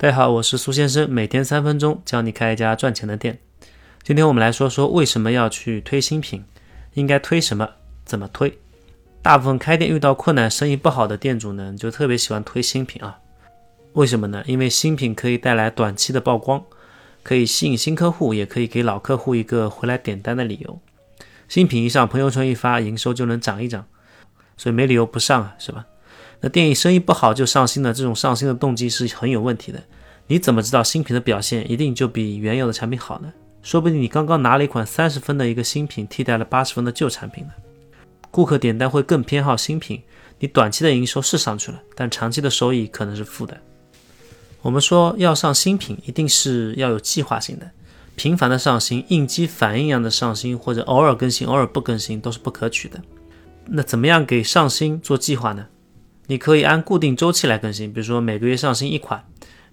大家好，我是苏先生，每天三分钟教你开一家赚钱的店。今天我们来说说为什么要去推新品，应该推什么，怎么推。大部分开店遇到困难、生意不好的店主呢，就特别喜欢推新品啊。为什么呢？因为新品可以带来短期的曝光，可以吸引新客户，也可以给老客户一个回来点单的理由。新品一上，朋友圈一发，营收就能涨一涨，所以没理由不上啊，是吧？那电影生意不好就上新的这种上新的动机是很有问题的。你怎么知道新品的表现一定就比原有的产品好呢？说不定你刚刚拿了一款三十分的一个新品，替代了八十分的旧产品呢。顾客点单会更偏好新品，你短期的营收是上去了，但长期的收益可能是负的。我们说要上新品，一定是要有计划性的，频繁的上新、应激反应一样的上新，或者偶尔更新、偶尔不更新都是不可取的。那怎么样给上新做计划呢？你可以按固定周期来更新，比如说每个月上新一款，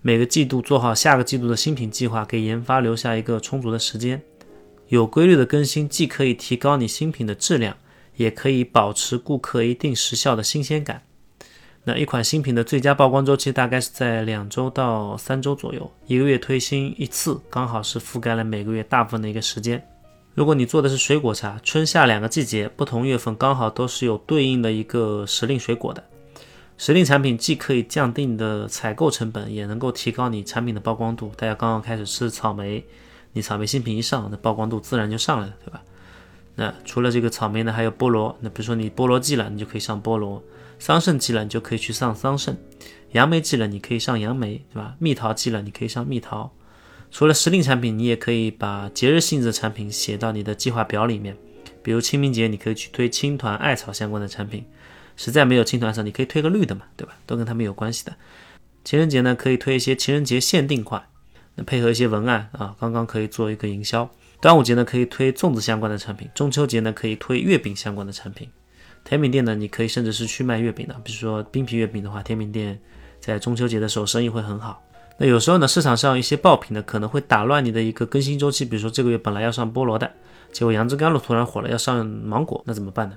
每个季度做好下个季度的新品计划，给研发留下一个充足的时间。有规律的更新，既可以提高你新品的质量，也可以保持顾客一定时效的新鲜感。那一款新品的最佳曝光周期大概是在两周到三周左右，一个月推新一次，刚好是覆盖了每个月大部分的一个时间。如果你做的是水果茶，春夏两个季节，不同月份刚好都是有对应的一个时令水果的。时令产品既可以降低你的采购成本，也能够提高你产品的曝光度。大家刚刚开始吃草莓，你草莓新品一上，那曝光度自然就上来了，对吧？那除了这个草莓呢，还有菠萝。那比如说你菠萝季了，你就可以上菠萝；桑葚季了，你就可以去上桑葚；杨梅季了，你可以上杨梅，对吧？蜜桃季了，你可以上蜜桃。除了时令产品，你也可以把节日性质的产品写到你的计划表里面。比如清明节，你可以去推青团、艾草相关的产品。实在没有青团上，你可以推个绿的嘛，对吧？都跟他们有关系的。情人节呢，可以推一些情人节限定款，那配合一些文案啊，刚刚可以做一个营销。端午节呢，可以推粽子相关的产品；中秋节呢，可以推月饼相关的产品。甜品店呢，你可以甚至是去卖月饼的，比如说冰皮月饼的话，甜品店在中秋节的时候生意会很好。那有时候呢，市场上一些爆品呢，可能会打乱你的一个更新周期，比如说这个月本来要上菠萝的，结果杨枝甘露突然火了，要上芒果，那怎么办呢？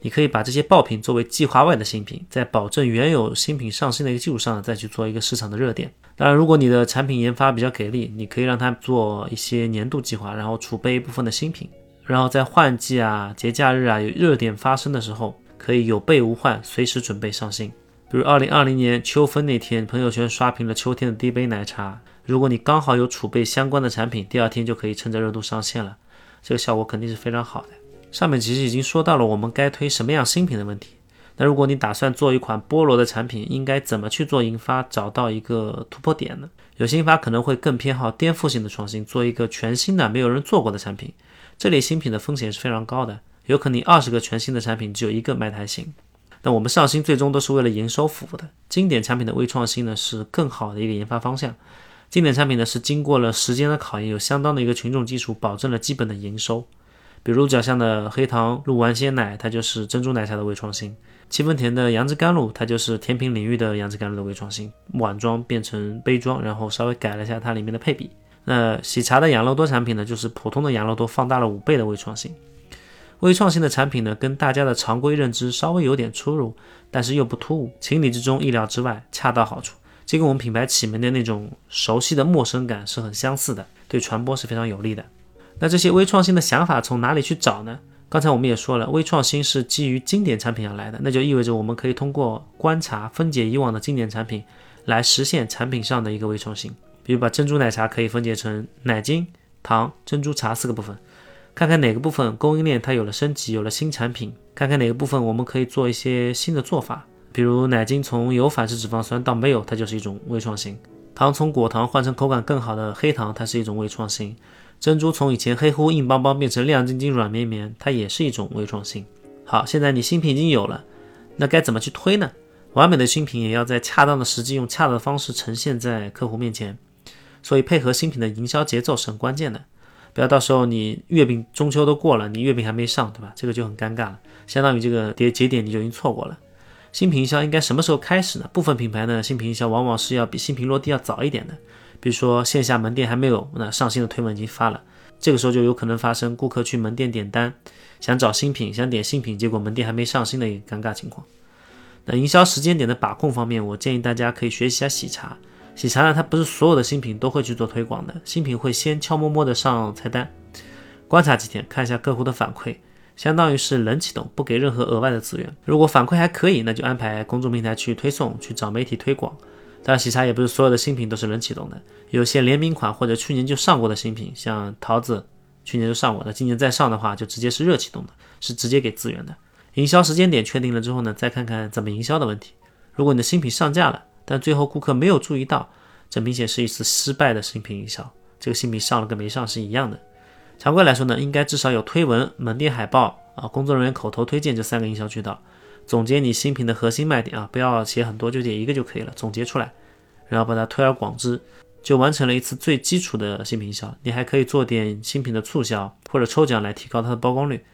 你可以把这些爆品作为计划外的新品，在保证原有新品上新的一个基础上，再去做一个市场的热点。当然，如果你的产品研发比较给力，你可以让它做一些年度计划，然后储备一部分的新品，然后在换季啊、节假日啊有热点发生的时候，可以有备无患，随时准备上新。比如二零二零年秋分那天，朋友圈刷屏了秋天的第一杯奶茶，如果你刚好有储备相关的产品，第二天就可以趁着热度上线了，这个效果肯定是非常好的。上面其实已经说到了我们该推什么样新品的问题。那如果你打算做一款菠萝的产品，应该怎么去做研发，找到一个突破点呢？有心法可能会更偏好颠覆性的创新，做一个全新的、没有人做过的产品。这类新品的风险是非常高的，有可能二十个全新的产品只有一个卖还行。那我们上新最终都是为了营收服务的。经典产品的微创新呢，是更好的一个研发方向。经典产品呢，是经过了时间的考验，有相当的一个群众基础，保证了基本的营收。比如脚下的黑糖鹿丸鲜奶，它就是珍珠奶茶的微创新；七分甜的杨枝甘露，它就是甜品领域的杨枝甘露的微创新。碗装变成杯装，然后稍微改了一下它里面的配比。那喜茶的养乐多产品呢，就是普通的养乐多放大了五倍的微创新。微创新的产品呢，跟大家的常规认知稍微有点出入，但是又不突兀，情理之中，意料之外，恰到好处。这跟我们品牌起名的那种熟悉的陌生感是很相似的，对传播是非常有利的。那这些微创新的想法从哪里去找呢？刚才我们也说了，微创新是基于经典产品而来的，那就意味着我们可以通过观察、分解以往的经典产品，来实现产品上的一个微创新。比如把珍珠奶茶可以分解成奶精、糖、珍珠茶四个部分，看看哪个部分供应链它有了升级，有了新产品，看看哪个部分我们可以做一些新的做法。比如奶精从有反式脂肪酸到没有，它就是一种微创新；糖从果糖换成口感更好的黑糖，它是一种微创新。珍珠从以前黑乎硬邦邦变成亮晶晶软绵绵，它也是一种微创新。好，现在你新品已经有了，那该怎么去推呢？完美的新品也要在恰当的时机，用恰当的方式呈现在客户面前。所以配合新品的营销节奏是很关键的，不要到时候你月饼中秋都过了，你月饼还没上，对吧？这个就很尴尬了，相当于这个节节点你就已经错过了。新品营销应该什么时候开始呢？部分品牌呢，新品营销往往是要比新品落地要早一点的。比如说线下门店还没有那上新的推文已经发了，这个时候就有可能发生顾客去门店点单，想找新品，想点新品，结果门店还没上新的一个尴尬情况。那营销时间点的把控方面，我建议大家可以学习一下喜茶。喜茶呢，它不是所有的新品都会去做推广的，新品会先悄摸摸的上菜单，观察几天，看一下客户的反馈，相当于是冷启动，不给任何额外的资源。如果反馈还可以，那就安排公众平台去推送，去找媒体推广。当然，喜茶也不是所有的新品都是冷启动的，有些联名款或者去年就上过的新品，像桃子，去年就上过的，今年再上的话，就直接是热启动的，是直接给资源的。营销时间点确定了之后呢，再看看怎么营销的问题。如果你的新品上架了，但最后顾客没有注意到，这明显是一次失败的新品营销。这个新品上了跟没上是一样的。常规来说呢，应该至少有推文、门店海报啊、工作人员口头推荐这三个营销渠道。总结你新品的核心卖点啊，不要写很多，就写一个就可以了。总结出来，然后把它推而广之，就完成了一次最基础的新品营销。你还可以做点新品的促销或者抽奖来提高它的曝光率。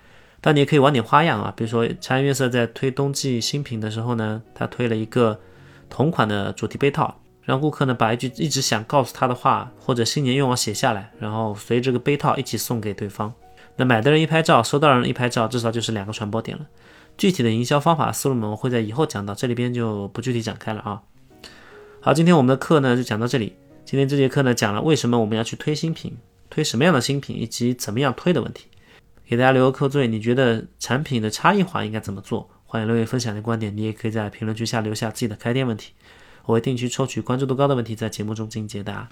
但你也可以玩点花样啊，比如说茶颜悦色在推冬季新品的时候呢，他推了一个。同款的主题杯套，让顾客呢把一句一直想告诉他的话或者新年愿望写下来，然后随这个杯套一起送给对方。那买的人一拍照，收到人一拍照，至少就是两个传播点了。具体的营销方法思路呢，我会在以后讲到，这里边就不具体展开了啊。好，今天我们的课呢就讲到这里。今天这节课呢讲了为什么我们要去推新品，推什么样的新品，以及怎么样推的问题。给大家留个扣罪，你觉得产品的差异化应该怎么做？欢迎留言分享你的观点，你也可以在评论区下留下自己的开店问题，我会定期抽取关注度高的问题在节目中进行解答。